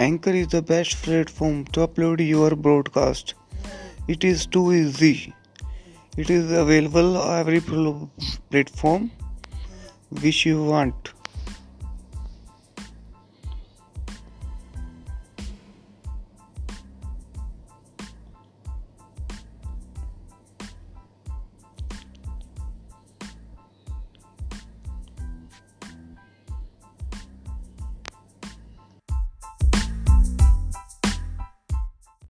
Anchor is the best platform to upload your broadcast. It is too easy. It is available on every platform which you want.